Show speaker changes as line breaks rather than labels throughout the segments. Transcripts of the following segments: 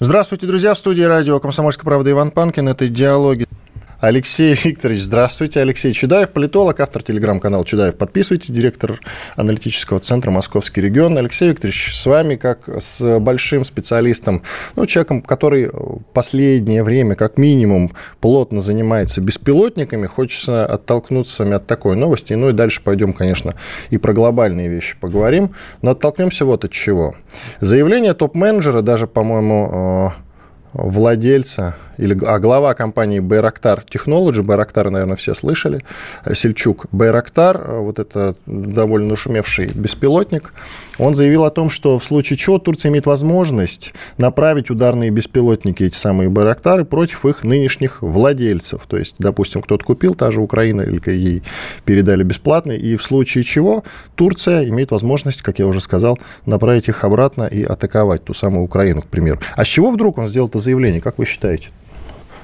Здравствуйте, друзья. В студии радио «Комсомольская правда» Иван Панкин. Это «Диалоги». Алексей Викторович, здравствуйте. Алексей Чудаев, политолог, автор телеграм-канала Чудаев. Подписывайтесь, директор аналитического центра «Московский регион». Алексей Викторович, с вами как с большим специалистом, ну, человеком, который последнее время, как минимум, плотно занимается беспилотниками. Хочется оттолкнуться от такой новости. Ну и дальше пойдем, конечно, и про глобальные вещи поговорим. Но оттолкнемся вот от чего. Заявление топ-менеджера, даже, по-моему, э, владельца, или, а глава компании Байрактар Technology, Байрактар, наверное, все слышали, Сельчук Байрактар, вот это довольно нашумевший беспилотник, он заявил о том, что в случае чего Турция имеет возможность направить ударные беспилотники, эти самые Байрактары, против их нынешних владельцев. То есть, допустим, кто-то купил, та же Украина, или ей передали бесплатно, и в случае чего Турция имеет возможность, как я уже сказал, направить их обратно и атаковать ту самую Украину, к примеру. А с чего вдруг он сделал это заявление, как вы считаете?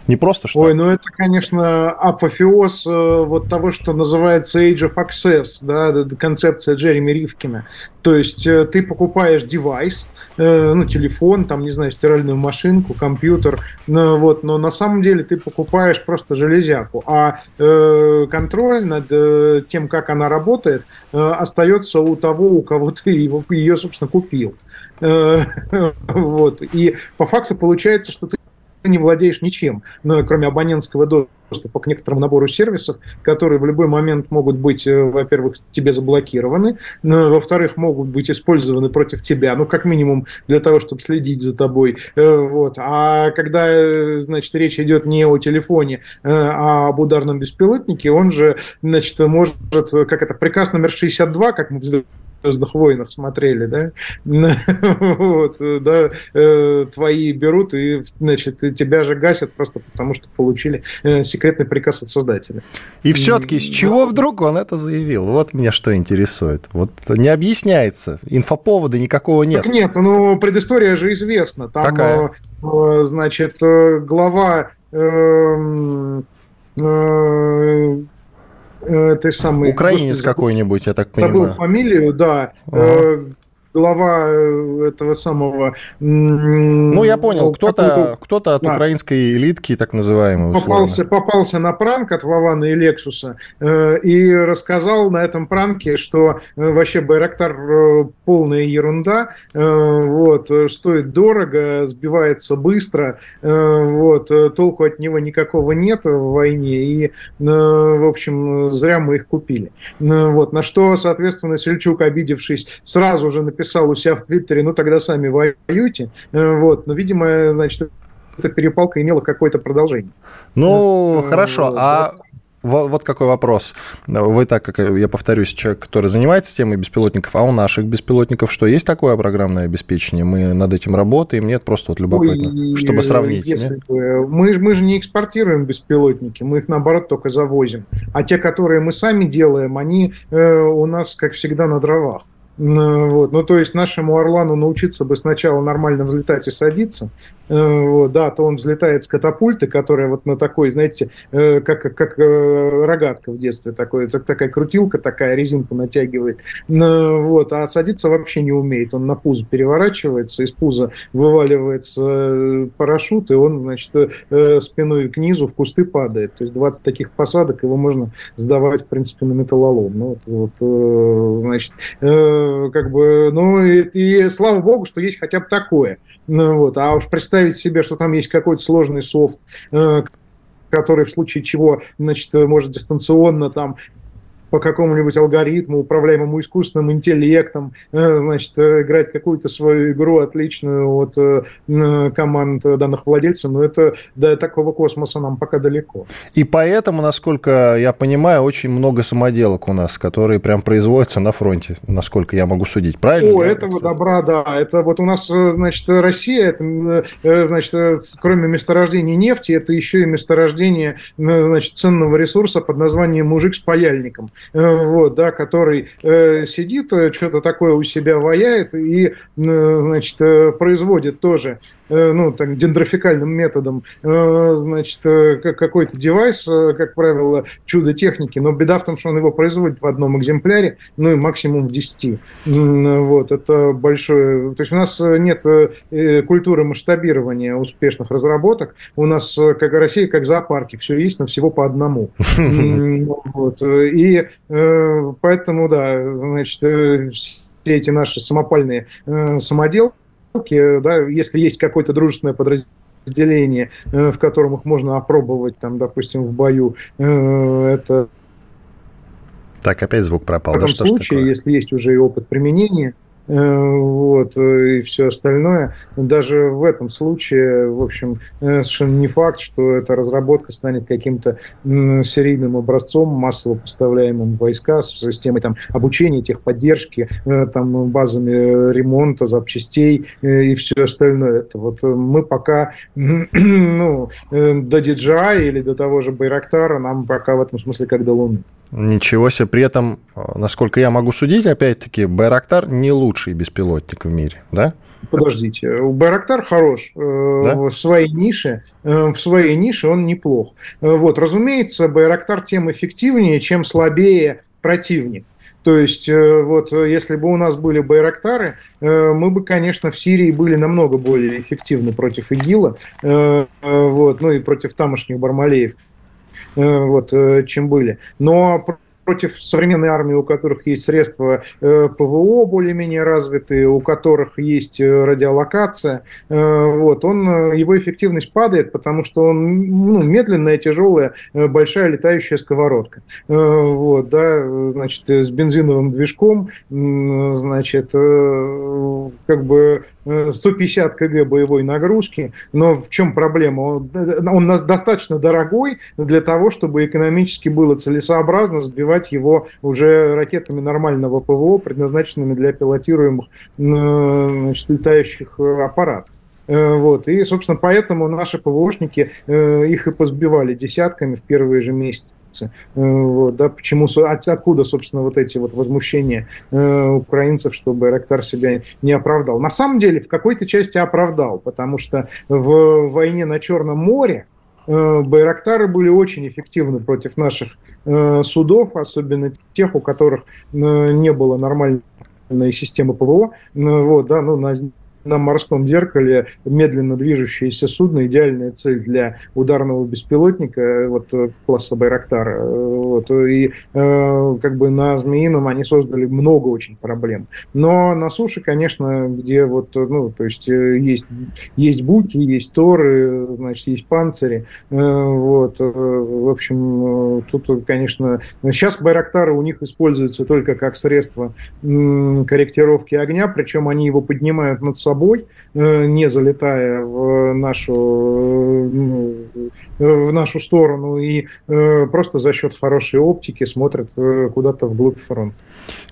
Не просто что?
Ой, ну это, конечно, апофеоз э, вот того, что называется Age of Access, да, концепция Джереми Ривкина. То есть э, ты покупаешь девайс, э, ну, телефон, там, не знаю, стиральную машинку, компьютер, ну, вот, но на самом деле ты покупаешь просто железяку, а э, контроль над э, тем, как она работает, э, остается у того, у кого ты его, ее, собственно, купил. Вот. И по факту получается, что ты не владеешь ничем, ну, кроме абонентского доступа к некоторому набору сервисов, которые в любой момент могут быть, э, во-первых, тебе заблокированы, но, во-вторых, могут быть использованы против тебя, ну, как минимум для того, чтобы следить за тобой. Э, вот. А когда, э, значит, речь идет не о телефоне, а об ударном беспилотнике, он же, значит, может, как это, приказ номер 62, как мы «Звездных войнах» смотрели, да, вот, да, э, твои берут и, значит, тебя же гасят просто потому, что получили э, секретный приказ от создателя.
И все-таки с чего вдруг он это заявил? Вот меня что интересует. Вот не объясняется, инфоповода никакого нет.
Так нет, ну, предыстория же известна. Там,
Какая?
Э, значит, глава
этой самой... Украинец какой-нибудь, я так понимаю.
Забыл фамилию, да. Ага глава э, этого самого...
Ну, я понял, кто-то кто от да. украинской элитки, так называемой,
попался, попался на пранк от Вована и Лексуса э, и рассказал на этом пранке, что э, вообще Байрактар э, полная ерунда, э, вот, стоит дорого, сбивается быстро, э, вот, толку от него никакого нет в войне, и, э, в общем, зря мы их купили. Э, вот, на что, соответственно, Сельчук, обидевшись, сразу же написал написал у себя в Твиттере, ну тогда сами воюйте. Э, вот. Но, видимо, значит, эта перепалка имела какое-то продолжение.
Ну, ну хорошо. А вот, вот какой вопрос. Вы так, как я повторюсь, человек, который занимается темой беспилотников, а у наших беспилотников что, есть такое программное обеспечение? Мы над этим работаем? Нет, просто вот любопытно, Ой, чтобы сравнить. Если
бы, мы, мы же не экспортируем беспилотники, мы их, наоборот, только завозим. А те, которые мы сами делаем, они э, у нас, как всегда, на дровах. Вот. Ну, то есть нашему Орлану научиться бы сначала нормально взлетать и садиться, да, то он взлетает с катапульты, которая вот на такой, знаете, э, как, как э, рогатка в детстве, такой, так, такая крутилка, такая резинку натягивает, вот, а садиться вообще не умеет, он на пузо переворачивается, из пуза вываливается парашют, и он, значит, спиной к низу в кусты падает, то есть 20 таких посадок, его можно сдавать, в принципе, на металлолом, ну, вот, вот значит, как бы, ну, и, и слава богу, что есть хотя бы такое, ну, вот, а уж представьте, представить себе, что там есть какой-то сложный софт, э, который в случае чего, значит, может дистанционно там по какому-нибудь алгоритму, управляемому искусственным интеллектом, значит, играть какую-то свою игру отличную от команд данных владельцев, но это до такого космоса нам пока далеко.
И поэтому, насколько я понимаю, очень много самоделок у нас, которые прям производятся на фронте, насколько я могу судить. Правильно?
О, этого добра, да. Это вот у нас, значит, Россия, это, значит, кроме месторождения нефти, это еще и месторождение, значит, ценного ресурса под названием мужик с паяльником, вот, да, который сидит, что-то такое у себя ваяет и, значит, производит тоже Э, ну, так, дендрофикальным методом, э, значит, э, какой-то девайс, как правило, чудо техники, но беда в том, что он его производит в одном экземпляре, ну и максимум в 10. Вот, это большое... То есть у нас нет культуры масштабирования успешных разработок, у нас, как в России, как в зоопарке, все есть, но всего по одному. Вот. И поэтому, да, значит, все эти наши самопальные самоделки, да, если есть какое-то дружественное подразделение, э, в котором их можно опробовать, там, допустим, в бою, э, это...
Так, опять звук пропал.
В этом да, случае, если есть уже и опыт применения, Э, вот, э, и все остальное. Даже в этом случае, в общем, э, совершенно не факт, что эта разработка станет каким-то серийным образцом, массово поставляемым в войска с системой там, обучения, техподдержки, там, базами ремонта, запчастей и все остальное. Это вот мы пока ну, до DJI или до того же Байрактара нам пока в этом смысле как до Луны.
Ничего себе. При этом, насколько я могу судить, опять-таки, Байрактар не лучший беспилотник в мире, да?
Подождите, Байрактар хорош э, да? в своей нише, э, в своей нише он неплох. Э, вот, разумеется, Байрактар тем эффективнее, чем слабее противник. То есть, вот, если бы у нас были байрактары, мы бы, конечно, в Сирии были намного более эффективны против ИГИЛа, вот, ну и против тамошних Бармалеев. Э, вот, э, чем были. Но против современной армии, у которых есть средства э, ПВО более-менее развитые, у которых есть радиолокация, вот, он, его эффективность падает, потому что он ну, медленная, тяжелая, большая летающая сковородка. Вот, да, значит, с бензиновым движком, значит, как бы 150 э, кг боевой нагрузки, но в чем проблема? Он, он достаточно дорогой для того, чтобы экономически было целесообразно сбивать его уже ракетами нормального ПВО, предназначенными для пилотируемых значит, летающих э, аппаратов. Э, вот. И, собственно, поэтому наши ПВОшники э, их и позбивали десятками в первые же месяцы. Э, вот, да, почему, от, откуда, собственно, вот эти вот возмущения украинцев, что Байрактар себя не оправдал. На самом деле, в какой-то части оправдал, потому что в войне на Черном море Байрактары были очень эффективны против наших судов, особенно тех, у которых не было нормальной системы ПВО. Вот, да, ну, на на морском зеркале медленно движущееся судно, идеальная цель для ударного беспилотника вот, класса Байрактар. Вот, и э, как бы на Змеином они создали много очень проблем. Но на суше, конечно, где вот, ну, то есть э, есть, есть буки, есть торы, значит, есть панцири. Э, вот, э, в общем, тут, конечно, сейчас Байрактары у них используются только как средство корректировки огня, причем они его поднимают над собой собой, э, не залетая в нашу, э, в нашу сторону, и э, просто за счет хорошей оптики смотрят куда-то вглубь фронта.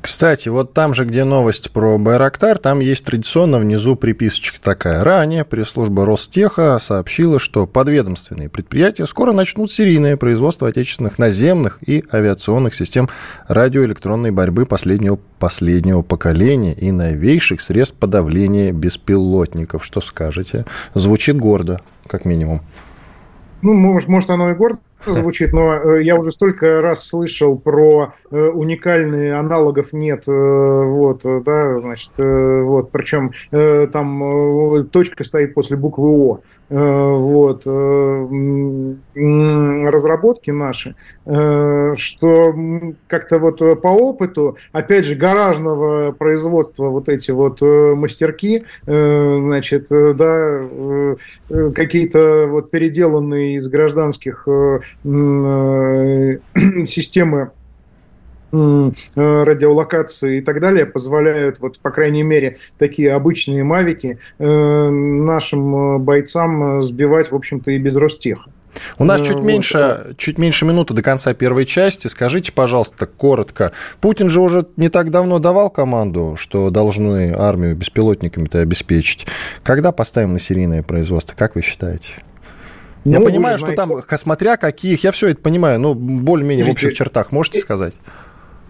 Кстати, вот там же, где новость про Байрактар, там есть традиционно внизу приписочка такая. Ранее пресс-служба Ростеха сообщила, что подведомственные предприятия скоро начнут серийное производство отечественных наземных и авиационных систем радиоэлектронной борьбы последнего, последнего поколения и новейших средств подавления беспилотников. Что скажете? Звучит гордо, как минимум.
Ну, может, может оно и гордо звучит, но э, я уже столько раз слышал про э, уникальные аналогов нет, э, вот, да, значит, вот, причем там точка стоит после буквы О, вот, разработки наши, что как-то вот по опыту, опять же, гаражного производства вот эти вот мастерки, значит, да, какие-то вот переделанные из гражданских системы радиолокации и так далее позволяют, вот, по крайней мере, такие обычные мавики нашим бойцам сбивать, в общем-то, и без Ростеха.
У нас чуть, вот. меньше, чуть меньше минуты до конца первой части. Скажите, пожалуйста, коротко. Путин же уже не так давно давал команду, что должны армию беспилотниками-то обеспечить. Когда поставим на серийное производство, как вы считаете? Ну, я понимаю, что там, смотря каких, я все это понимаю, но более-менее в общих чертах можете сказать?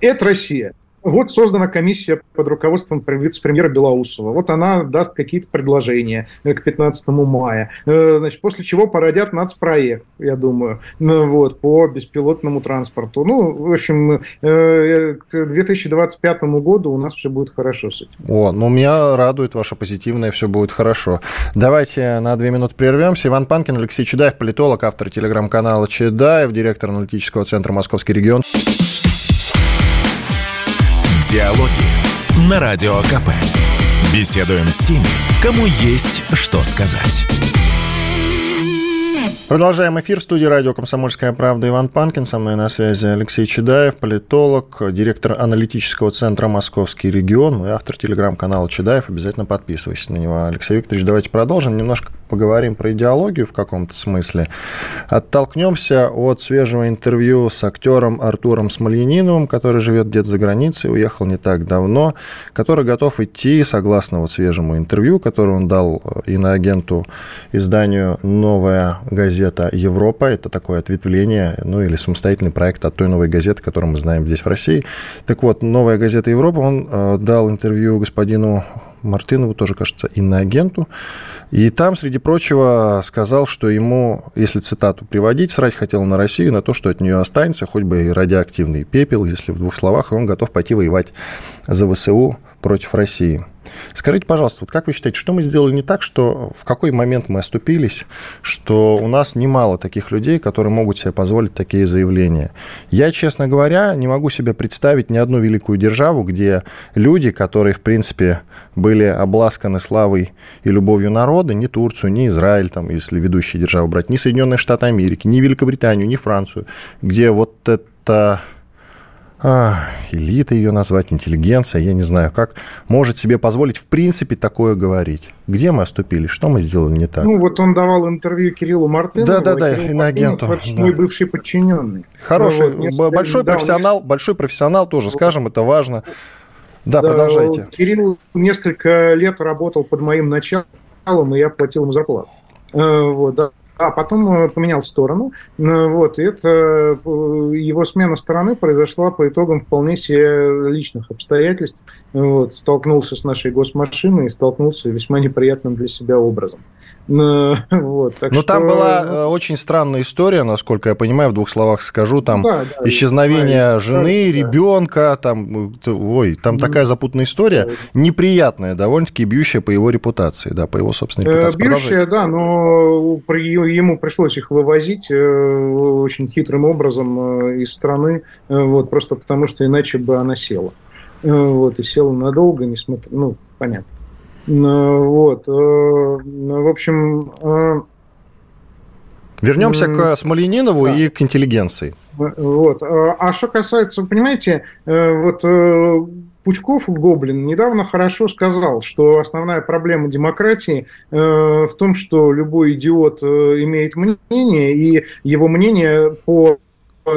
Это Россия. Вот создана комиссия под руководством вице-премьера Белоусова. Вот она даст какие-то предложения э, к 15 мая. Э, значит, после чего породят нацпроект, я думаю, вот, по беспилотному транспорту. Ну, в общем, э, к 2025 году у нас все будет хорошо с этим.
О, ну меня радует ваше позитивное, все будет хорошо. Давайте на две минуты прервемся. Иван Панкин, Алексей Чудаев, политолог, автор телеграм-канала Чедаев, директор аналитического центра «Московский регион».
Диалоги на Радио КП. Беседуем с теми, кому есть что сказать.
Продолжаем эфир. В студии радио «Комсомольская правда» Иван Панкин. Со мной на связи Алексей Чедаев, политолог, директор аналитического центра «Московский регион» и автор телеграм-канала Чедаев. Обязательно подписывайтесь на него. Алексей Викторович, давайте продолжим. Немножко поговорим про идеологию в каком-то смысле. Оттолкнемся от свежего интервью с актером Артуром Смольяниновым, который живет где-то за границей, уехал не так давно, который готов идти, согласно вот свежему интервью, которое он дал э, иноагенту изданию «Новая газета Европа». Это такое ответвление, ну или самостоятельный проект от той новой газеты, которую мы знаем здесь в России. Так вот, «Новая газета Европа», он э, дал интервью господину Мартынову, тоже, кажется, иноагенту. И там, среди прочего, сказал, что ему, если цитату приводить, срать хотел на Россию, на то, что от нее останется, хоть бы и радиоактивный пепел, если в двух словах, и он готов пойти воевать за ВСУ против России. Скажите, пожалуйста, вот как вы считаете, что мы сделали не так, что в какой момент мы оступились, что у нас немало таких людей, которые могут себе позволить такие заявления? Я, честно говоря, не могу себе представить ни одну великую державу, где люди, которые, в принципе, были обласканы славой и любовью народа, ни Турцию, ни Израиль, там, если ведущие державы брать, ни Соединенные Штаты Америки, ни Великобританию, ни Францию, где вот это а, элита ее назвать, интеллигенция, я не знаю, как может себе позволить в принципе такое говорить. Где мы оступили, что мы сделали не так?
Ну, вот он давал интервью Кириллу Мартынову.
Да-да-да, иноагенту.
Это да. мой бывший подчиненный.
Хороший, ну, вот, большой да, профессионал, он... большой профессионал тоже, вот. скажем, это важно. Да, да, продолжайте.
Кирилл несколько лет работал под моим началом, и я платил ему зарплату. Э, вот, да а потом поменял сторону. Э, вот, и это э, его смена стороны произошла по итогам вполне себе личных обстоятельств. Вот, столкнулся с нашей госмашиной и столкнулся весьма неприятным для себя образом.
Вот, Но что... там была ну очень странная история, насколько я понимаю, в двух словах скажу, там да, да, исчезновение да, жены, да, ребенка, там, ой, там да. такая запутанная история, неприятная, довольно-таки бьющая по его репутации, да, по его собственной репутации.
Бьющая, да, но ему пришлось их вывозить э, очень хитрым образом э, из страны, э, вот, просто потому что иначе бы она села. Вот, и села надолго, несмотря, ну, понятно. Вот. В общем...
Вернемся к Смоленинову да. и к интеллигенции.
Вот. А что касается, понимаете, вот Пучков, Гоблин, недавно хорошо сказал, что основная проблема демократии э, в том, что любой идиот э, имеет мнение, и его мнение по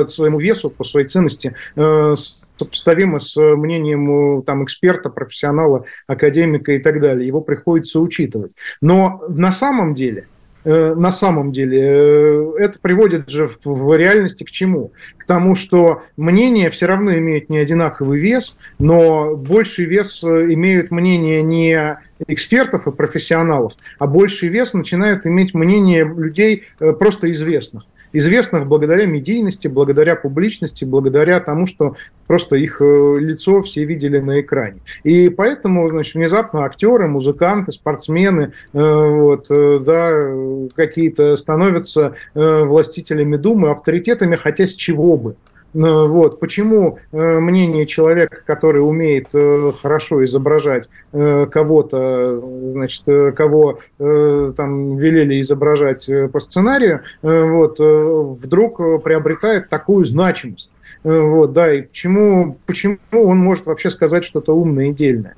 своему весу, по своей ценности э, сопоставимо с мнением там, эксперта, профессионала, академика и так далее. Его приходится учитывать. Но на самом деле – Э, на самом деле. Э, это приводит же в, реальности к чему? К тому, что мнения все равно имеют не одинаковый вес, но больший вес э, имеют мнения не экспертов и профессионалов, а больший вес начинают иметь мнения людей просто известных известных благодаря медийности, благодаря публичности, благодаря тому, что просто их э, лицо все видели на экране. И поэтому, значит, внезапно актеры, музыканты, спортсмены, э, вот, э, да, какие-то становятся властителями Думы, авторитетами, хотя с чего бы. Э, вот. Почему э, мнение человека, который умеет э, хорошо изображать кого-то, значит, кого там велели изображать по сценарию, вот, вдруг приобретает такую значимость? Вот, да, и почему, почему он может вообще сказать что-то умное и дельное.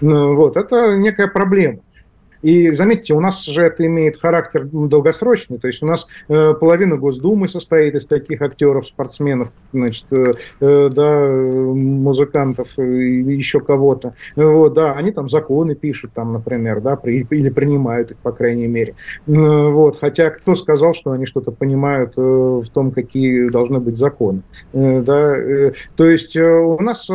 Вот, это некая проблема. И заметьте, у нас же это имеет характер долгосрочный, то есть у нас э, половина Госдумы состоит из таких актеров, спортсменов, значит, э, э да, музыкантов и еще кого-то. Вот, да, они там законы пишут, там, например, да, или принимают их, по крайней мере. Вот, хотя кто сказал, что они что-то понимают в том, какие должны быть законы? Да, то есть у нас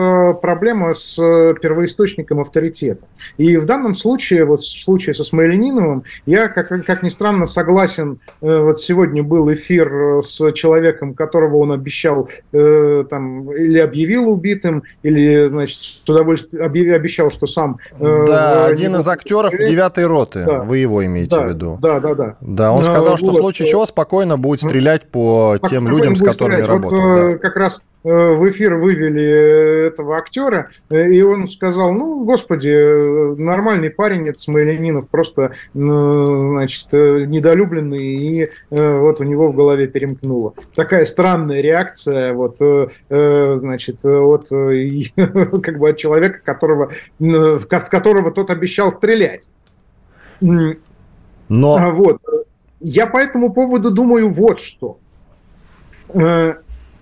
проблема с первоисточником авторитета. И в данном случае, вот в случае со Смоляниновым, я, как, как ни странно, согласен. Э, вот сегодня был эфир с человеком, которого он обещал э, там, или объявил убитым, или, значит, с удовольствием обещал, что сам...
Э, да, один из актеров девятой роты, да. вы его имеете
да,
в виду.
Да, да, да.
Да, он сказал, что вот. в случае чего спокойно будет стрелять по тем людям, с которыми работал. Вот,
да. Как раз Э, в эфир вывели э, этого актера, э, и он сказал, ну, господи, нормальный парень, это Смоленинов, просто, значит, недолюбленный, и вот у него в голове перемкнуло. Такая странная реакция, вот, значит, от, как бы от человека, которого, в которого тот обещал стрелять. Но... А, вот. Я по этому поводу думаю вот что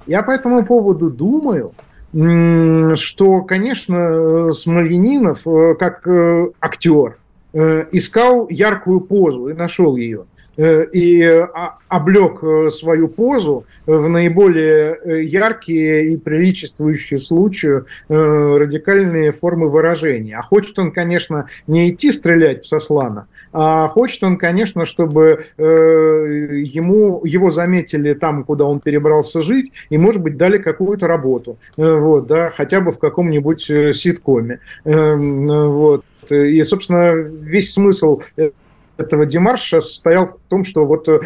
я по этому поводу думаю, что, конечно, Смольянинов, э, как э, актер, э, искал яркую позу и нашел ее. Э, и а, облег э, свою позу в наиболее э, яркие и приличествующие случаю радикальные формы выражения. А хочет он, конечно, не идти стрелять в Сослана, а хочет он, конечно, чтобы ему, его заметили там, куда он перебрался жить, и, может быть, дали какую-то работу, вот, да, хотя бы в каком-нибудь ситкоме. Вот. И, собственно, весь смысл этого демарша состоял в том, что вот э,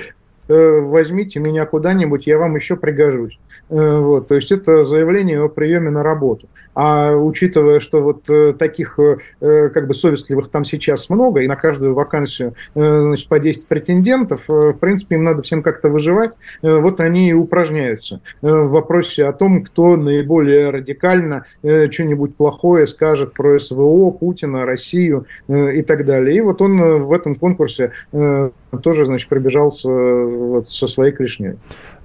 возьмите меня куда-нибудь, я вам еще пригожусь. Э, вот, то есть это заявление о приеме на работу. А учитывая, что вот э, таких э, как бы совестливых там сейчас много, и на каждую вакансию значит, по 10 претендентов, в принципе, им надо всем как-то выживать, вот они и упражняются в вопросе о том, кто наиболее радикально что-нибудь плохое скажет про СВО, Путина, Россию и так далее. И вот он в этом конкурсе тоже, значит, пробежался вот со своей клешней.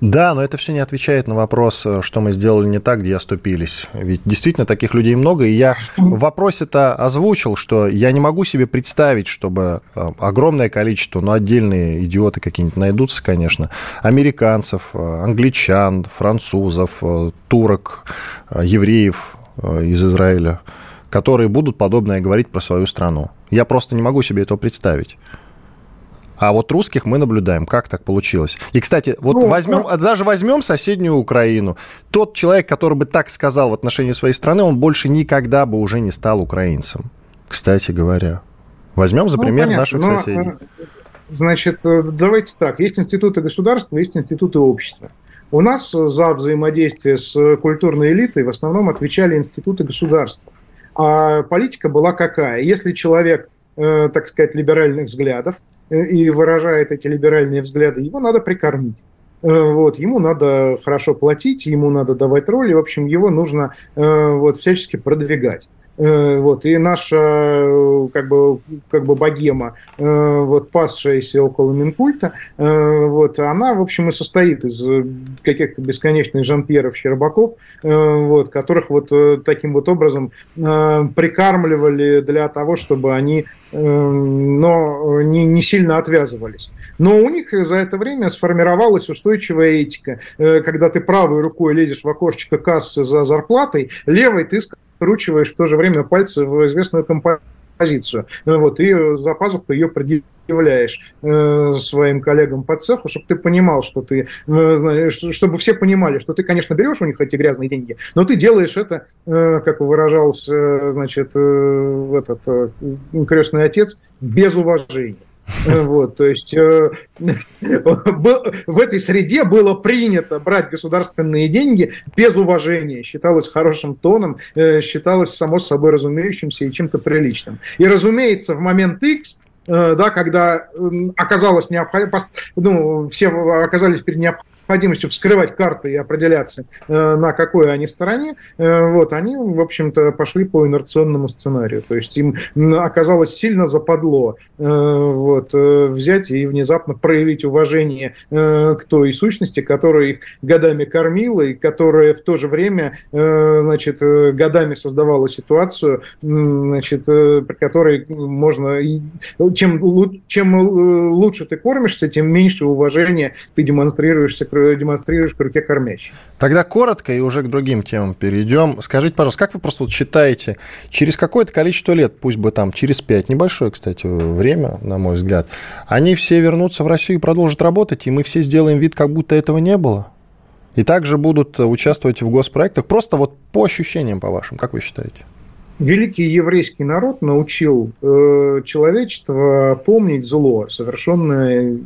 Да, но это все не отвечает на вопрос, э, что мы сделали не так, где оступились. Ведь действительно таких людей много, и я в вопросе-то озвучил, что я не могу себе представить, чтобы э, огромное количество, ну, отдельные идиоты какие-нибудь найдутся, конечно, американцев, э, англичан, французов, турок, евреев из Израиля, которые будут подобное говорить про свою страну. Я просто не могу себе этого представить. А вот русских мы наблюдаем. Как так получилось? И, кстати, вот ну, возьмем, а... даже возьмем соседнюю Украину. Тот человек, который бы так сказал в отношении своей страны, он больше никогда бы уже не стал украинцем. Кстати говоря. Возьмем за ну, пример понятно, наших но, соседей. Э,
значит, э, давайте так. Есть институты государства, есть институты общества. У нас за взаимодействие с культурной элитой в основном отвечали институты государства. А политика была какая? Если человек, э, так сказать, либеральных взглядов, и выражает эти либеральные взгляды, его надо прикормить. Э, вот, ему надо хорошо платить, ему надо давать роли, в общем, его нужно э, вот, всячески продвигать. Э, вот, и наша как бы, как бы богема, вот, пасшаяся около Минкульта, вот, она, в общем, и состоит из каких-то бесконечных Жан-Пьеров, Щербаков, вот, которых вот таким вот образом прикармливали для того, чтобы они но не, не сильно отвязывались. Но у них за это время сформировалась устойчивая этика. Э, когда ты правой рукой лезешь в окошечко кассы за зарплатой, левой ты скручиваешь в то же время пальцы в известную компанию позицию. Вот, и за пазуху ее предъявляешь э, своим коллегам по цеху, чтобы ты понимал, что ты, э, чтобы все понимали, что ты, конечно, берешь у них эти грязные деньги, но ты делаешь это, э, как выражался, э, значит, э, этот э, крестный отец, без уважения. Вот, то есть э, в этой среде было принято брать государственные деньги без уважения. Считалось хорошим тоном, э, считалось само собой разумеющимся и чем-то приличным. И, разумеется, в момент X э, да, когда оказалось необходимо, ну, все оказались перед необходимостью необходимостью вскрывать карты и определяться, э, на какой они стороне, э, вот, они, в общем-то, пошли по инерционному сценарию. То есть им оказалось сильно западло э, вот, взять и внезапно проявить уважение к той сущности, которая их годами кормила и которая в то же время значит, годами создавала ситуацию, значит, при которой можно... Чем, чем лучше ты кормишься, тем меньше уважения ты демонстрируешься демонстрируешь к руке кормящей.
Тогда коротко и уже к другим темам перейдем. Скажите, пожалуйста, как вы просто вот считаете, через какое-то количество лет, пусть бы там через пять, небольшое, кстати, время, на мой взгляд, они все вернутся в Россию и продолжат работать, и мы все сделаем вид, как будто этого не было? И также будут участвовать в госпроектах, просто вот по ощущениям, по вашим, как вы считаете?
Великий еврейский народ научил э, человечество помнить зло, совершенное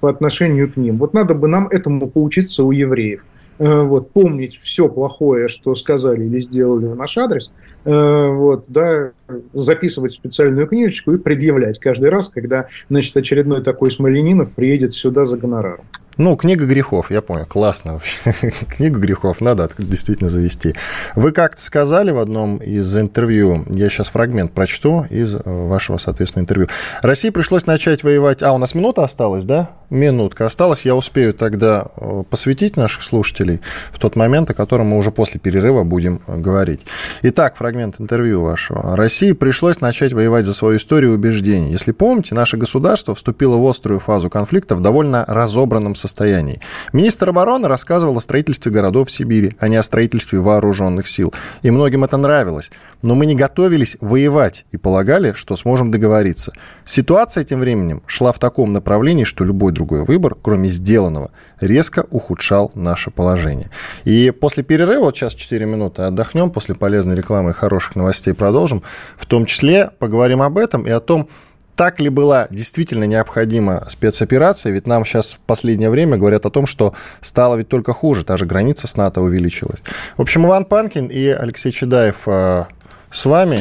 по отношению к ним. Вот надо бы нам этому поучиться у евреев. Э, вот, помнить все плохое, что сказали или сделали в наш адрес, э, вот, да, записывать специальную книжечку и предъявлять каждый раз, когда, значит, очередной такой Смоленинов приедет сюда за гонораром.
Ну, книга грехов, я понял, классно вообще. книга грехов надо действительно завести. Вы как-то сказали в одном из интервью, я сейчас фрагмент прочту из э, вашего, соответственно, интервью. России пришлось начать воевать... А, у нас минута осталась, да? Минутка осталась. Я успею тогда э, посвятить наших слушателей в тот момент, о котором мы уже после перерыва будем э, говорить. Итак, фрагмент интервью вашего. России пришлось начать воевать за свою историю убеждений. Если помните, наше государство вступило в острую фазу конфликта в довольно разобранном состоянии. Министр обороны рассказывал о строительстве городов в Сибири, а не о строительстве вооруженных сил. И многим это нравилось. Но мы не готовились воевать и полагали, что сможем договориться. Ситуация тем временем шла в таком направлении, что любой другой выбор, кроме сделанного, резко ухудшал наше положение. И после перерыва, вот сейчас 4 минуты отдохнем, после полезной рекламы и хороших новостей продолжим, в том числе поговорим об этом и о том, так ли была действительно необходима спецоперация? Ведь нам сейчас в последнее время говорят о том, что стало ведь только хуже, та же граница с НАТО увеличилась. В общем, Иван Панкин и Алексей Чедаев э, с вами.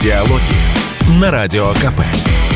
Диалоги на Радио КП.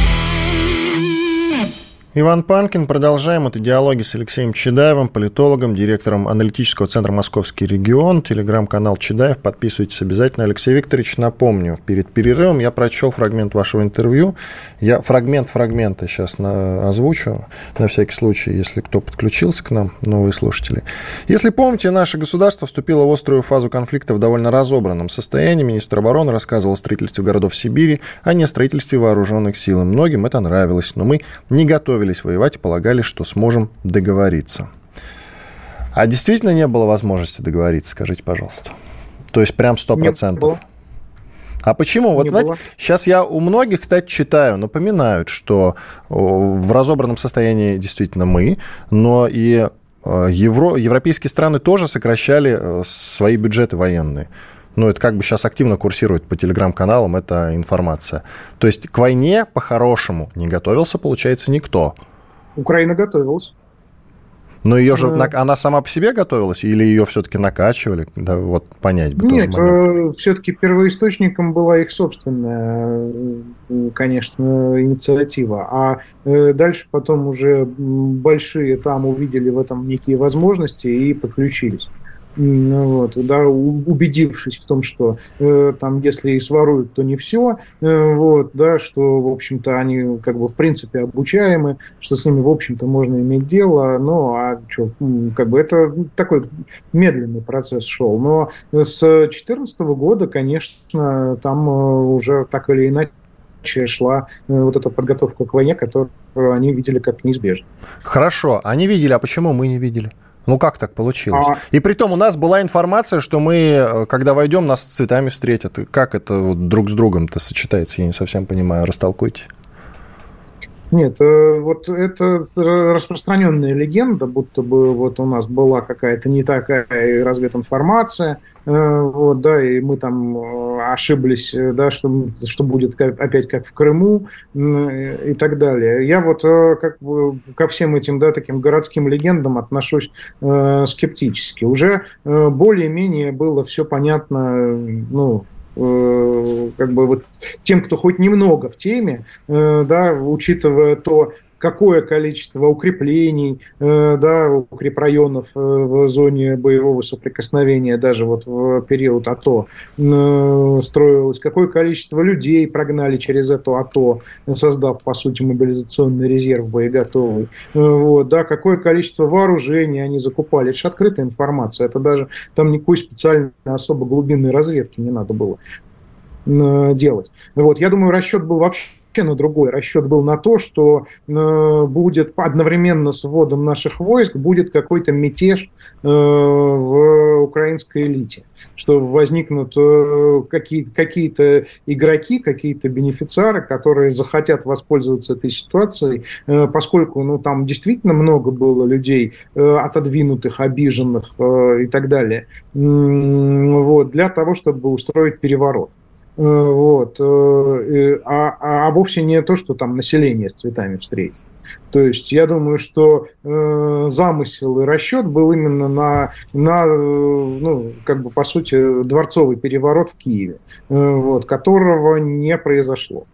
Иван Панкин. Продолжаем это диалоги с Алексеем Чедаевым, политологом, директором аналитического центра «Московский регион», телеграм-канал Чедаев. Подписывайтесь обязательно. Алексей Викторович, напомню, перед перерывом я прочел фрагмент вашего интервью. Я фрагмент фрагмента сейчас на, озвучу, на всякий случай, если кто подключился к нам, новые слушатели. Если помните, наше государство вступило в острую фазу конфликта в довольно разобранном состоянии. Министр обороны рассказывал о строительстве городов Сибири, а не о строительстве вооруженных сил. И многим это нравилось, но мы не готовы готовились воевать и полагали, что сможем договориться. А действительно не было возможности договориться, скажите, пожалуйста. То есть прям сто процентов. А почему? Вот, знаете, сейчас я у многих, кстати, читаю, напоминают, что в разобранном состоянии действительно мы, но и э, евро, европейские страны тоже сокращали э, свои бюджеты военные. Ну, это как бы сейчас активно курсирует по телеграм-каналам эта информация. То есть к войне по-хорошему не готовился, получается, никто.
Украина готовилась.
Но ее же, э... она сама по себе готовилась или ее все-таки накачивали? Да, вот понять бы
Нет, э, все-таки первоисточником была их собственная, э, конечно, инициатива. А э, дальше потом уже большие там увидели в этом некие возможности и подключились. Ну вот, да, убедившись в том, что э, там, если и своруют, то не все, э, вот, да, что, в общем-то, они, как бы, в принципе, обучаемы, что с ними, в общем-то, можно иметь дело, ну, а что, как бы, это такой медленный процесс шел, но с 2014 года, конечно, там э, уже так или иначе шла э, вот эта подготовка к войне, которую они видели как неизбежно.
Хорошо, они видели, а почему мы не видели? Ну как так получилось? А... И при том у нас была информация, что мы, э, когда войдем, нас с цветами встретят. Как это вот друг с другом-то сочетается, я не совсем понимаю. Растолкуйте.
Нет, э, вот это распространенная легенда, будто бы вот у нас была какая-то не такая развединформация, э, вот, да, и мы там э, ошиблись, да, что, что будет опять как в Крыму и так далее. Я вот как бы ко всем этим, да, таким городским легендам отношусь э, скептически. Уже более-менее было все понятно, ну, как бы вот тем, кто хоть немного в теме, да, учитывая то, какое количество укреплений, э, да, укрепрайонов э, в зоне боевого соприкосновения, даже вот в период АТО э, строилось, какое количество людей прогнали через это АТО, создав, по сути, мобилизационный резерв боеготовый, вот, да, какое количество вооружений они закупали. Это же открытая информация, это даже там никакой специальной особо глубинной разведки не надо было делать. Вот, я думаю, расчет был вообще на другой. Расчет был на то, что э, будет одновременно с вводом наших войск будет какой-то мятеж э, в украинской элите, что возникнут э, какие-то какие игроки, какие-то бенефициары, которые захотят воспользоваться этой ситуацией, э, поскольку ну, там действительно много было людей э, отодвинутых, обиженных э, и так далее, э, вот, для того, чтобы устроить переворот. Э, вот, э, а, а, а вовсе не то, что там население с цветами встретит. То есть я думаю, что э, замысел и расчет был именно на, на ну, как бы по сути, дворцовый переворот в Киеве, э, вот, которого не произошло.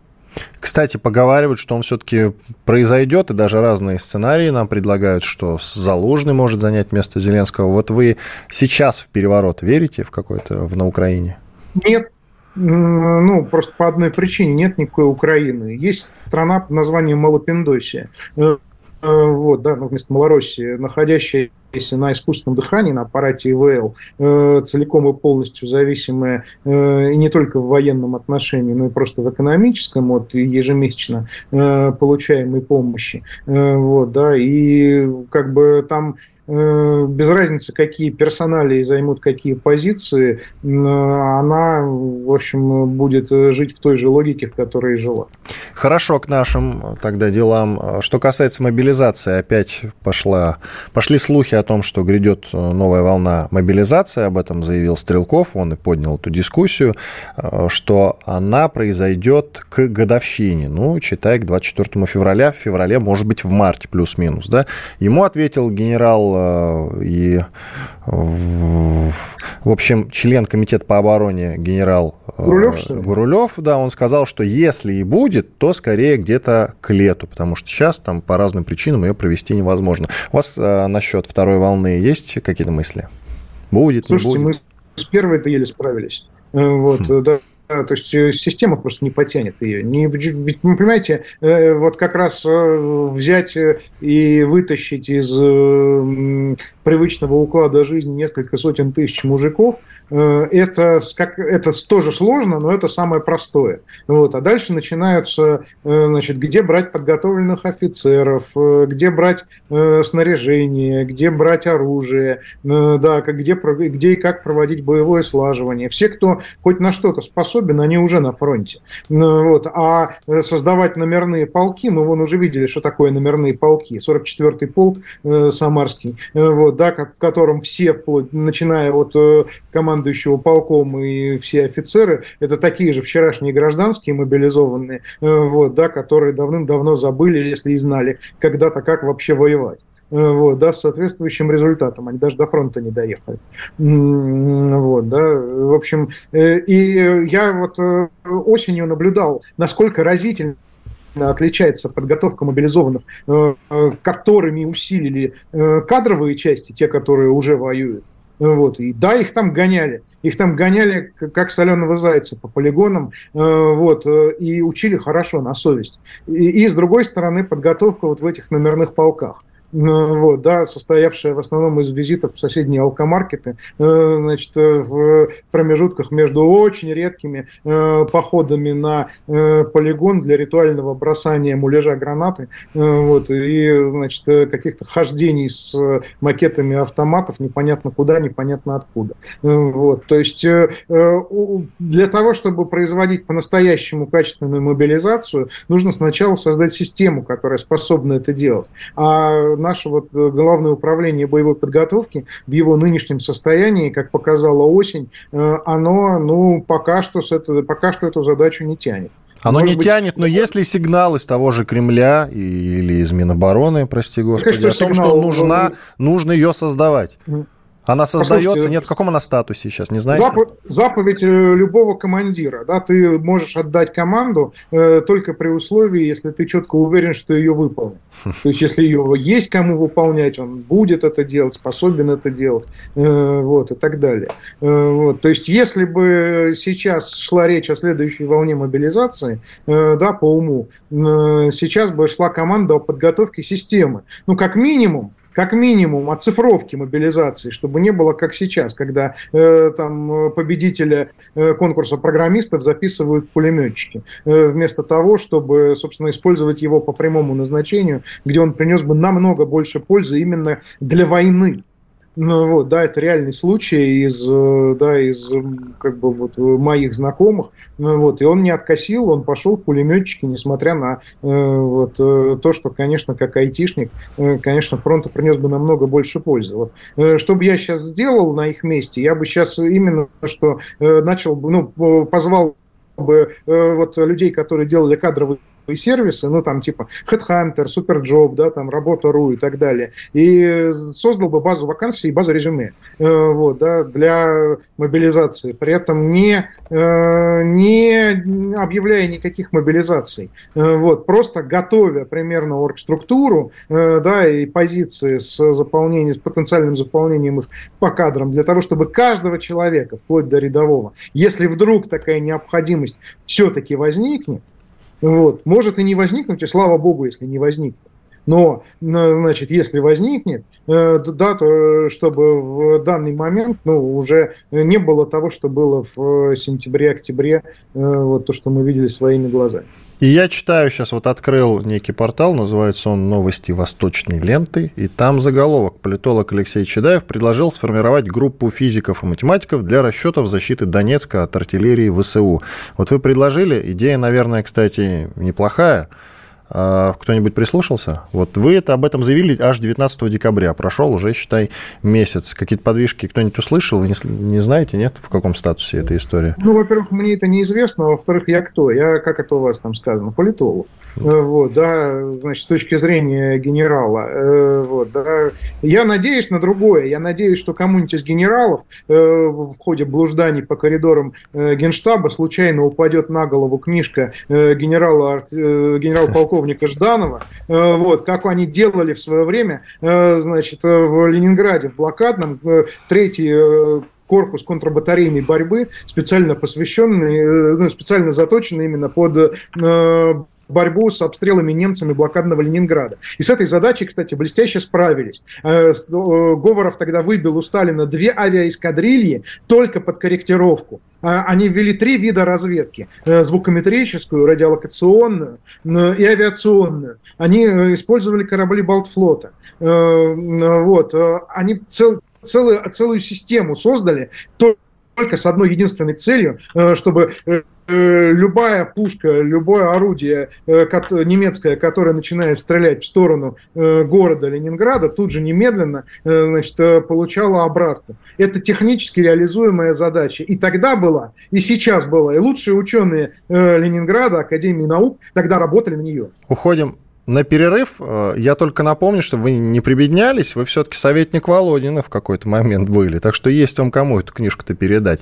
Кстати, поговаривают, что он все-таки произойдет, и даже разные сценарии нам предлагают, что Залужный может занять место Зеленского. Вот вы сейчас в переворот верите в какой-то в, на Украине?
Нет, ну, просто по одной причине нет никакой Украины. Есть страна под названием Малопиндосия. Э, э, вот, да, ну, вместо Малороссии, находящаяся на искусственном дыхании, на аппарате ИВЛ, э, целиком и полностью зависимая э, не только в военном отношении, но и просто в экономическом от ежемесячно получаемой помощи. Вот, да, и как бы там без разницы, какие персонали займут какие позиции, она, в общем, будет жить в той же логике, в которой и жила.
Хорошо к нашим тогда делам. Что касается мобилизации, опять пошла, пошли слухи о том, что грядет новая волна мобилизации. Об этом заявил Стрелков, он и поднял эту дискуссию, э, что она произойдет к годовщине. Ну, читай, к 24 февраля. В феврале, может быть, в марте плюс-минус. Да? Ему ответил генерал Э, и, в общем, член комитета по обороне генерал
э, Гурулев, что
ли? Гурулев, да, он сказал, что если и будет, то скорее где-то к лету, потому что сейчас там по разным причинам ее провести невозможно. У вас э, насчет второй волны есть какие-то мысли? Будет,
Слушайте, не будет? мы с первой-то еле справились. Э, вот, хм. да, то есть э, система просто не потянет ее. Не, ведь, вы понимаете, э, вот как раз э, взять и вытащить из привычного уклада жизни несколько сотен тысяч мужиков, это, как, это тоже сложно, но это самое простое. Вот. А дальше начинаются, значит, где брать подготовленных офицеров, где брать снаряжение, где брать оружие, да, где, где и как проводить боевое слаживание. Все, кто хоть на что-то способен, они уже на фронте. Вот. А создавать номерные полки, мы вон уже видели, что такое номерные полки. 44-й полк э, Самарский, э, вот, да, в котором все, начиная от э, командующего полком и все офицеры, это такие же вчерашние гражданские мобилизованные, э, вот, да, которые давным-давно забыли, если и знали когда-то, как вообще воевать. Э, вот, да, с соответствующим результатом. Они даже до фронта не доехали. Вот, да, в общем, и я вот осенью наблюдал, насколько разительно отличается подготовка мобилизованных, которыми усилили кадровые части, те, которые уже воюют. Вот. И да, их там гоняли. Их там гоняли, как соленого зайца по полигонам, вот, и учили хорошо, на совесть. И, и, с другой стороны, подготовка вот в этих номерных полках. Ну, вот, да, состоявшая в основном из визитов в соседние алкомаркеты, э, значит, э, в промежутках между очень редкими э, походами на полигон для ритуального бросания муляжа гранаты, вот, и, значит, каких-то хождений с макетами автоматов непонятно куда, непонятно откуда. Вот, то есть для того, чтобы производить по-настоящему качественную мобилизацию, нужно сначала создать систему, которая способна это делать. А наше вот э, главное управление боевой подготовки в его нынешнем состоянии, как показала осень, э, оно, ну, пока что, с это, пока что эту задачу не тянет.
Оно Может не быть, тянет, но если сигнал из того же Кремля или из Минобороны, прости господи, Конечно, о том, сигнал... что нужна, нужно ее создавать. Она создается, нет, в каком она статусе сейчас, не знаете?
Зап- заповедь э, любого командира, да, ты можешь отдать команду э, только при условии, если ты четко уверен, что ее выполнит. То есть, если ее есть кому выполнять, он будет это делать, способен это делать, э, вот, и так далее. Э, вот, то есть, если бы сейчас шла речь о следующей волне мобилизации, э, да, по уму, э, сейчас бы шла команда о подготовке системы. Ну, как минимум, как минимум оцифровки мобилизации, чтобы не было как сейчас, когда э, там победителя э, конкурса программистов записывают в пулеметчики, э, вместо того, чтобы, собственно, использовать его по прямому назначению, где он принес бы намного больше пользы именно для войны. Ну, вот, да, это реальный случай из, э, да, из как бы вот моих знакомых. Ну, вот, и он не откосил, он пошел в пулеметчики, несмотря на э, вот, э, то, что, конечно, как айтишник, э, конечно, фронту принес бы намного больше пользы. Вот. Э, что бы я сейчас сделал на их месте, я бы сейчас именно что э, начал ну, позвал бы э, вот людей, которые делали кадровые сервисы, ну, там, типа Headhunter, Superjob, да, там, Работа.ру и так далее, и создал бы базу вакансий и базу резюме, э, вот, да, для мобилизации, при этом не, э, не объявляя никаких мобилизаций, э, вот, просто готовя примерно оргструктуру, да, и позиции с заполнением, с потенциальным заполнением их по кадрам, для того, чтобы каждого человека, вплоть до рядового, если вдруг такая необходимость все-таки возникнет, вот. Может и не возникнуть, и слава богу, если не возникнет. Но, значит, если возникнет, э, да, то чтобы в данный момент ну, уже не было того, что было в сентябре-октябре, э, вот то, что мы видели своими глазами.
И я читаю сейчас, вот открыл некий портал, называется он «Новости Восточной ленты», и там заголовок. Политолог Алексей Чедаев предложил сформировать группу физиков и математиков для расчетов защиты Донецка от артиллерии ВСУ. Вот вы предложили, идея, наверное, кстати, неплохая, кто-нибудь прислушался? Вот вы это об этом заявили аж 19 декабря. Прошел уже, считай, месяц. Какие-то подвижки кто-нибудь услышал? Не, не знаете, нет, в каком статусе эта история?
Ну, во-первых, мне это неизвестно. Во-вторых, я кто? Я, как это у вас там сказано, политолог. Э, вот, да, значит, с точки зрения генерала. Э, вот, да. Я надеюсь на другое. Я надеюсь, что кому-нибудь из генералов э, в ходе блужданий по коридорам генштаба случайно упадет на голову книжка генерала, генерал-полковника Жданова, вот, как они делали в свое время, значит, в Ленинграде, в блокадном, третий корпус контрбатарейной борьбы, специально посвященный, ну, специально заточенный именно под борьбу с обстрелами немцами блокадного Ленинграда. И с этой задачей, кстати, блестяще справились. Э, э, Говоров тогда выбил у Сталина две авиаэскадрильи только под корректировку. А они ввели три вида разведки. Э, звукометрическую, радиолокационную и авиационную. Они использовали корабли Балтфлота. Вот. Они цел, целую, целую систему создали только с одной единственной целью, чтобы Э, любая пушка, любое орудие э, немецкое, которое начинает стрелять в сторону э, города Ленинграда, тут же немедленно значит, получало обратку. Это технически реализуемая задача. И тогда была, и сейчас была. И лучшие ученые Ленинграда, Академии наук, тогда работали на нее.
Уходим на перерыв. Я только напомню, что вы не прибеднялись, вы все-таки советник Володина в какой-то момент были. Так что есть вам кому эту книжку-то передать.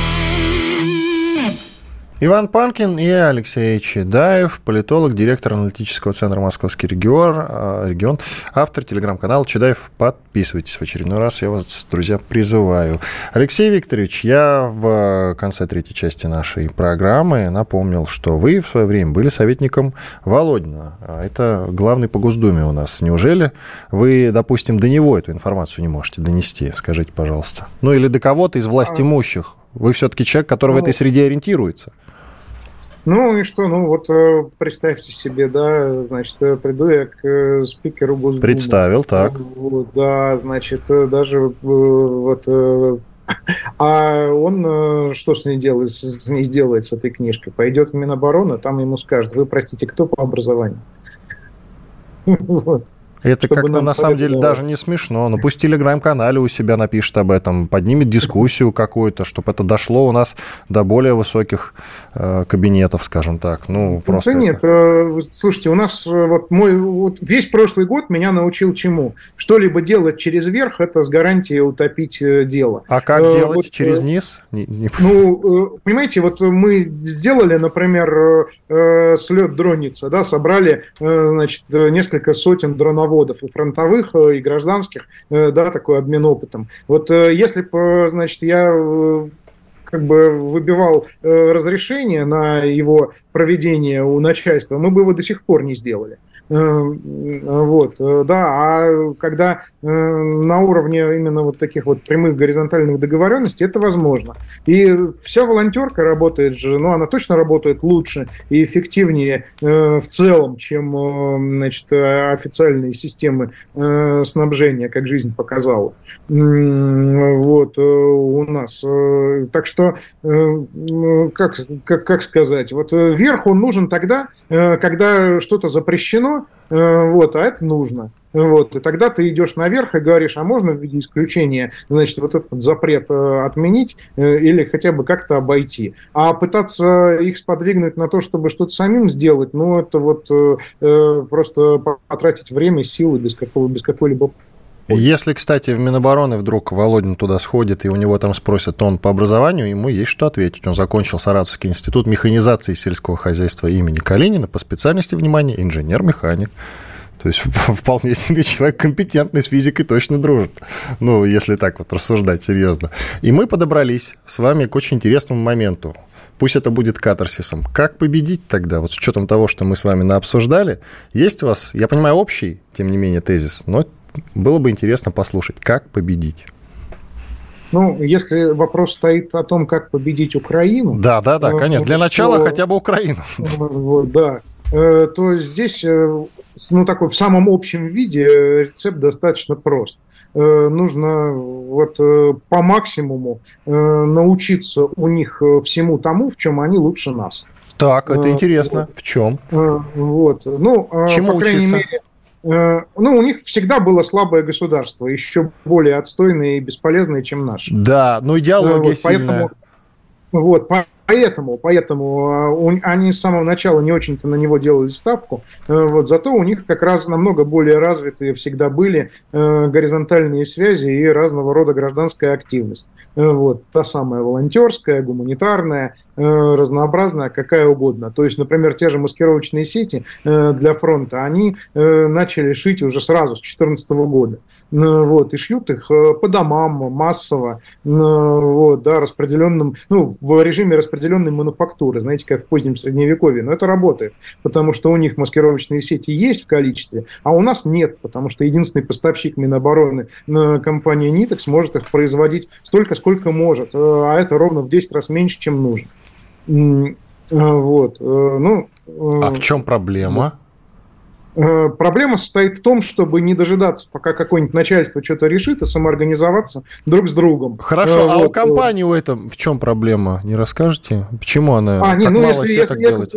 Иван Панкин и Алексей Чедаев, политолог, директор аналитического центра «Московский регион», а, регион автор телеграм-канала Чедаев. Подписывайтесь в очередной раз, я вас, друзья, призываю. Алексей Викторович, я в конце третьей части нашей программы напомнил, что вы в свое время были советником Володина. А это главный по Госдуме у нас. Неужели вы, допустим, до него эту информацию не можете донести? Скажите, пожалуйста. Ну или до кого-то из власть имущих? Вы все-таки человек, который ну, в этой среде ориентируется.
Ну и что, ну вот э, представьте себе, да, значит, э, приду я к э, спикеру Госдумы.
Представил, так.
Да, значит, даже вот а он что с ней делает, с ней сделает с этой книжкой? Пойдет в Минобороны, там ему скажут, вы, простите, кто по образованию?
Вот. Это как-то на самом деле даже не смешно. Ну пусть в телеграм-канале у себя напишет об этом, поднимет дискуссию какую-то, чтобы это дошло у нас до более высоких э, кабинетов, скажем так. Ну, просто.
Да нет, э, слушайте, у нас э, вот мой вот весь прошлый год меня научил чему? Что-либо делать через верх, это с гарантией утопить э, дело.
А как э, делать? Вот, через низ?
Не, не... Ну, понимаете, вот мы сделали, например, э, слет дронница, да, собрали, э, значит, несколько сотен дронов заводов, и фронтовых, э, и гражданских, э, да, такой обмен опытом. Вот э, если бы, значит, я как бы выбивал разрешение на его проведение у начальства, мы бы его до сих пор не сделали. Э, вот, э, да, а когда э, на уровне именно вот таких вот прямых горизонтальных договоренностей, это возможно. И вся волонтерка работает же, ну, она точно работает лучше и эффективнее в целом, чем, значит, официальные системы снабжения, как жизнь показала. Вот, у нас. Так что, как, как, как сказать, вот верх он нужен тогда, когда что-то запрещено, Э, вот, а это нужно. Вот, и тогда ты идешь наверх и говоришь, а можно в виде исключения, значит, вот этот запрет э, отменить э, или хотя бы как-то обойти. А пытаться их сподвигнуть на то, чтобы что-то самим сделать, ну, это вот просто потратить время, силы без, какого, без какой-либо
если, кстати, в Минобороны вдруг Володин туда сходит, и у него там спросят, он по образованию, ему есть что ответить. Он закончил Саратовский институт механизации сельского хозяйства имени Калинина по специальности, внимания, инженер-механик. То есть вполне себе человек компетентный с физикой точно дружит. Ну, если так вот рассуждать серьезно. И мы подобрались с вами к очень интересному моменту. Пусть это будет катарсисом. Как победить тогда? Вот с учетом того, что мы с вами наобсуждали, есть у вас, я понимаю, общий, тем не менее, тезис, но было бы интересно послушать, как победить.
Ну, если вопрос стоит о том, как победить Украину...
Да, да, да, конечно. Для начала то, хотя бы Украину.
Да, э, то здесь, э, ну, такой в самом общем виде рецепт достаточно прост. Э, нужно вот по максимуму научиться у них всему тому, в чем они лучше нас.
Так, это интересно. В чем?
Вот. Ну,
Чему по крайней учиться? мере,
Э, ну, у них всегда было слабое государство, еще более отстойное и бесполезное, чем наше.
Да, но идеология вот, сильная.
Поэтому, вот, Поэтому, поэтому а, они с самого начала не очень-то на него делали ставку. Э, вот, зато у них как раз намного более развитые всегда были э, горизонтальные связи и разного рода гражданская активность. Э, вот, та самая волонтерская, гуманитарная, разнообразная, какая угодно. То есть, например, те же маскировочные сети для фронта, они начали шить уже сразу, с 2014 года. Вот, и шьют их по домам массово, вот, да, распределенным, ну, в режиме распределения определенной мануфактуры, знаете, как в позднем Средневековье. Но это работает, потому что у них маскировочные сети есть в количестве, а у нас нет, потому что единственный поставщик Минобороны, компания Nitex, может их производить столько, сколько может, э, а это ровно в 10 раз меньше, чем нужно. Э, вот. Э, ну,
а в чем проблема?
Э, проблема состоит в том, чтобы не дожидаться, пока какое-нибудь начальство что-то решит, и самоорганизоваться друг с другом.
Хорошо, вот. а у компании у этом в чем проблема? Не расскажете? Почему она
а, не, ну, если, если это,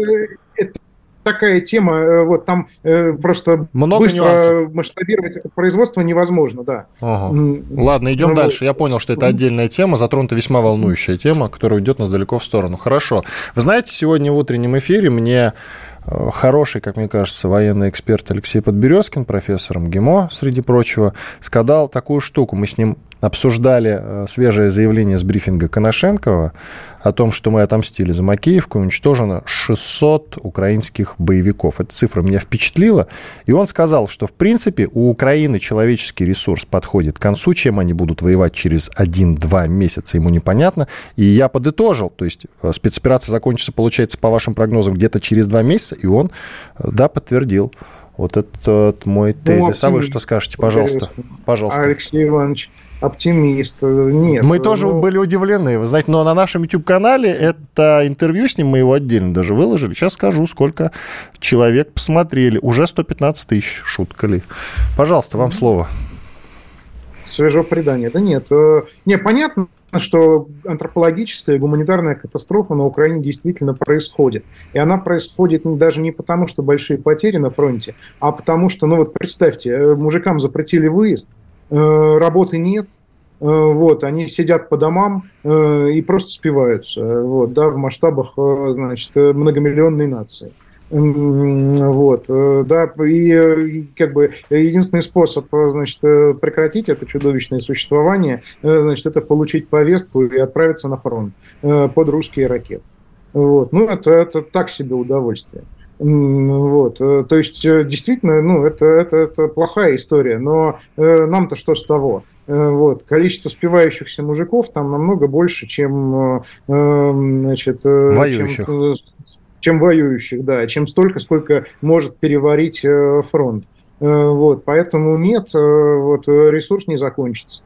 это такая тема, э, вот там э, просто
Много быстро нюансов.
масштабировать это производство невозможно, да.
Ага. Ладно, идем ну, дальше. Я понял, что это отдельная тема, затронута весьма волнующая тема, которая уйдет нас далеко в сторону. Хорошо. Вы знаете, сегодня в утреннем эфире мне Э, хороший, как мне кажется, военный эксперт Алексей Подберезкин, профессор МГИМО, среди прочего, сказал такую штуку. Мы с ним обсуждали э, свежее заявление с брифинга Коношенкова о том, что мы отомстили за Макеевку, уничтожено 600 украинских боевиков. Эта цифра меня впечатлила. И он сказал, что, в принципе, у Украины человеческий ресурс подходит к концу, чем они будут воевать через 1-2 месяца, ему непонятно. И я подытожил, то есть э, спецоперация закончится, получается, по вашим прогнозам, где-то через 2 месяца, и он, э, да, подтвердил. Вот этот мой ну, тезис. Ну, а вы что скажете, пожалуйста? Пожалуйста.
Алексей Иванович, оптимист. Нет.
Мы тоже ну... были удивлены. Вы знаете, но на нашем YouTube-канале это интервью с ним, мы его отдельно даже выложили. Сейчас скажу, сколько человек посмотрели. Уже 115 тысяч, шутка ли. Пожалуйста, вам слово.
свежо предание. Да нет. Не, понятно, что антропологическая и гуманитарная катастрофа на Украине действительно происходит. И она происходит даже не потому, что большие потери на фронте, а потому что, ну вот представьте, мужикам запретили выезд, работы нет, вот, они сидят по домам и просто спиваются, вот, да, в масштабах, значит, многомиллионной нации. Вот, э, да, и как бы единственный способ, э, значит, э, прекратить это чудовищное существование, значит, это получить повестку и отправиться на фронт под русские ракеты. Вот, ну, это, это так себе удовольствие. Вот, то есть, действительно, ну, это, это, это плохая история, но нам-то что с того? Вот, количество спивающихся мужиков там намного больше, чем, значит,
Воюющих. чем
чем воюющих, да, чем столько, сколько может переварить э, фронт. Э, вот, поэтому нет, э, вот ресурс не закончится.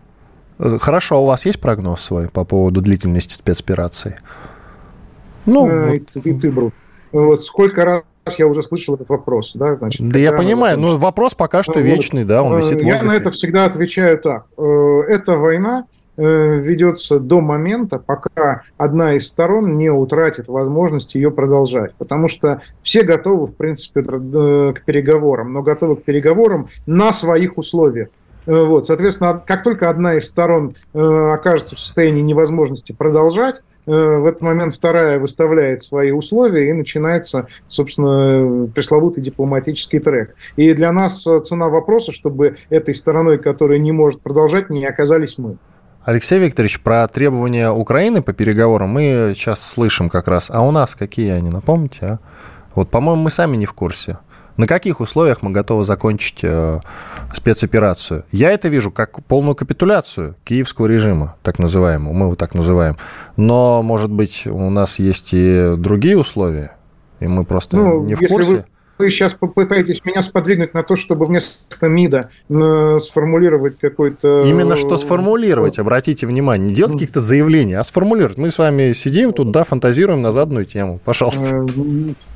Хорошо, а у вас есть прогноз свой по поводу длительности спецоперации?
Ну, э, вот... и, ты, Брут. Вот сколько раз я уже слышал этот вопрос, да,
значит. Да я понимаю, но вопрос пока что вечный, да, он висит в
Я на это всегда отвечаю так. Это война, Э, ведется до момента, пока одна из сторон не утратит возможность ее продолжать. Потому что все готовы, в принципе, э, к переговорам, но готовы к переговорам на своих условиях. Э, вот, соответственно, как только одна из сторон окажется в состоянии невозможности продолжать, в этот момент вторая выставляет свои условия и начинается, собственно, пресловутый дипломатический трек. И для нас цена вопроса, чтобы этой стороной, которая не может продолжать, не оказались мы.
Алексей Викторович, про требования Украины по переговорам мы сейчас слышим как раз. А у нас какие они, напомните? А? Вот, по-моему, мы сами не в курсе. На каких условиях мы готовы закончить э, спецоперацию? Я это вижу как полную капитуляцию киевского режима, так называемого, мы его так называем. Но, может быть, у нас есть и другие условия, и мы просто ну, не в курсе? Вы
вы сейчас попытаетесь меня сподвигнуть на то, чтобы вместо МИДа э, сформулировать какой-то...
Именно что сформулировать, обратите внимание. Не делать каких-то заявлений, а сформулировать. Мы с вами сидим тут, да, фантазируем на заданную тему. Пожалуйста.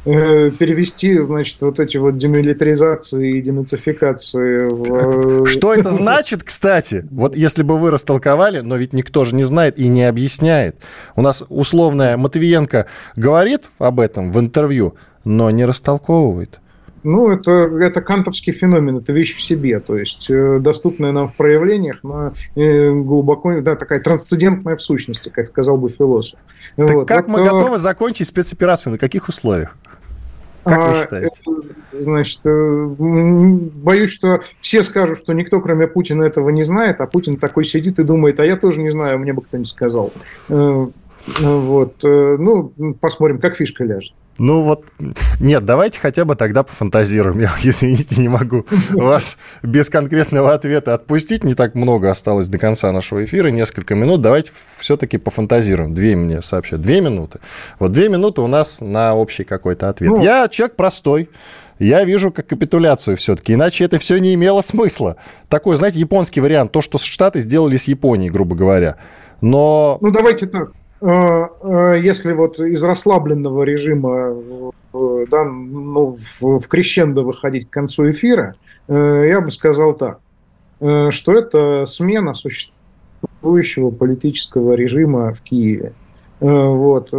Э, э, перевести, значит, вот эти вот демилитаризации и денацификации
в... Что это значит, кстати? Вот если бы вы растолковали, но ведь никто же не знает и не объясняет. У нас условная Матвиенко говорит об этом в интервью, но не растолковывает.
Ну, это, это кантовский феномен, это вещь в себе, то есть э, доступная нам в проявлениях, но э, глубоко, да, такая трансцендентная в сущности, как сказал бы философ.
Так вот. как вот, мы то... готовы закончить спецоперацию, на каких условиях? Как а, вы считаете?
Это, значит, э, боюсь, что все скажут, что никто, кроме Путина, этого не знает, а Путин такой сидит и думает, а я тоже не знаю, мне бы кто-нибудь сказал. Вот, ну, посмотрим, как фишка ляжет.
Ну вот, нет, давайте хотя бы тогда пофантазируем. Я, извините, не могу вас без конкретного ответа отпустить. Не так много осталось до конца нашего эфира, несколько минут. Давайте все-таки пофантазируем. Две мне сообщат. Две минуты. Вот две минуты у нас на общий какой-то ответ. Ну, Я человек простой. Я вижу как капитуляцию все-таки, иначе это все не имело смысла. Такой, знаете, японский вариант, то, что Штаты сделали с Японией, грубо говоря. Но...
Ну, давайте так. Э, э, если вот из расслабленного режима да, ну, в, в крещендо выходить к концу эфира, э, я бы сказал так, что это смена существующего политического режима в Киеве. Вот.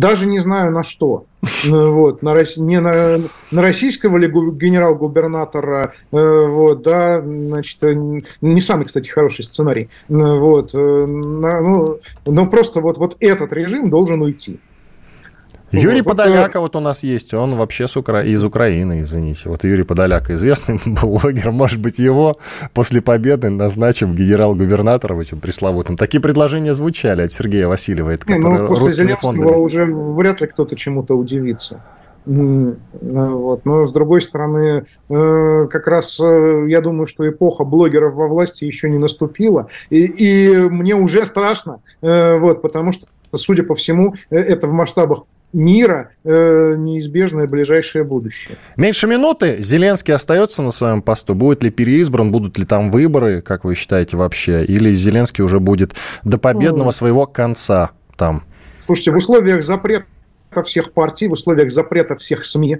Даже не знаю на что. Ну, вот, на, не на, на российского ли генерал-губернатора, э, вот, да, значит, э, не самый, кстати, хороший сценарий, вот, э, ну, но просто вот, вот этот режим должен уйти.
Юрий вот, Подоляка вот у нас есть, он вообще с Укра... из Украины, извините. Вот Юрий Подоляка, известный блогер, может быть, его после победы назначим генерал-губернатором этим пресловутым. Такие предложения звучали от Сергея Васильева, это,
который ну, после Зеленского уже вряд ли кто-то чему-то удивится. Вот. Но, с другой стороны, э, как раз э, я думаю, что эпоха блогеров во власти еще не наступила. И, и мне уже страшно, э, вот, потому что, судя по всему, это в масштабах мира э, неизбежное ближайшее будущее.
Меньше минуты. Зеленский остается на своем посту. Будет ли переизбран, будут ли там выборы, как вы считаете вообще? Или Зеленский уже будет до победного ну, своего конца там?
Слушайте, в условиях запрета всех партий, в условиях запрета всех СМИ,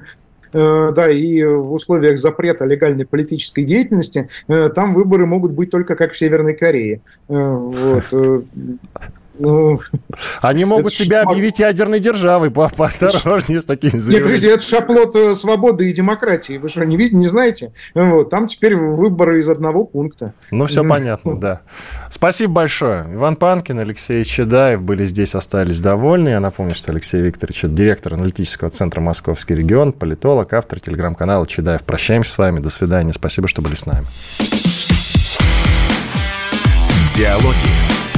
да, и в условиях запрета легальной политической деятельности, там выборы могут быть только как в Северной Корее. Вот.
Ну, Они могут себя шаплот... объявить ядерной державой, по поосторожнее с такими
заявлениями. Нет, это шаплот э, свободы и демократии. Вы что, не видите, не знаете? Вот, там теперь выборы из одного пункта.
Ну, все понятно, да. Спасибо большое. Иван Панкин, Алексей Чедаев были здесь, остались довольны. Я напомню, что Алексей Викторович – директор аналитического центра «Московский регион», политолог, автор телеграм-канала Чедаев. Прощаемся с вами. До свидания. Спасибо, что были с нами.
Диалоги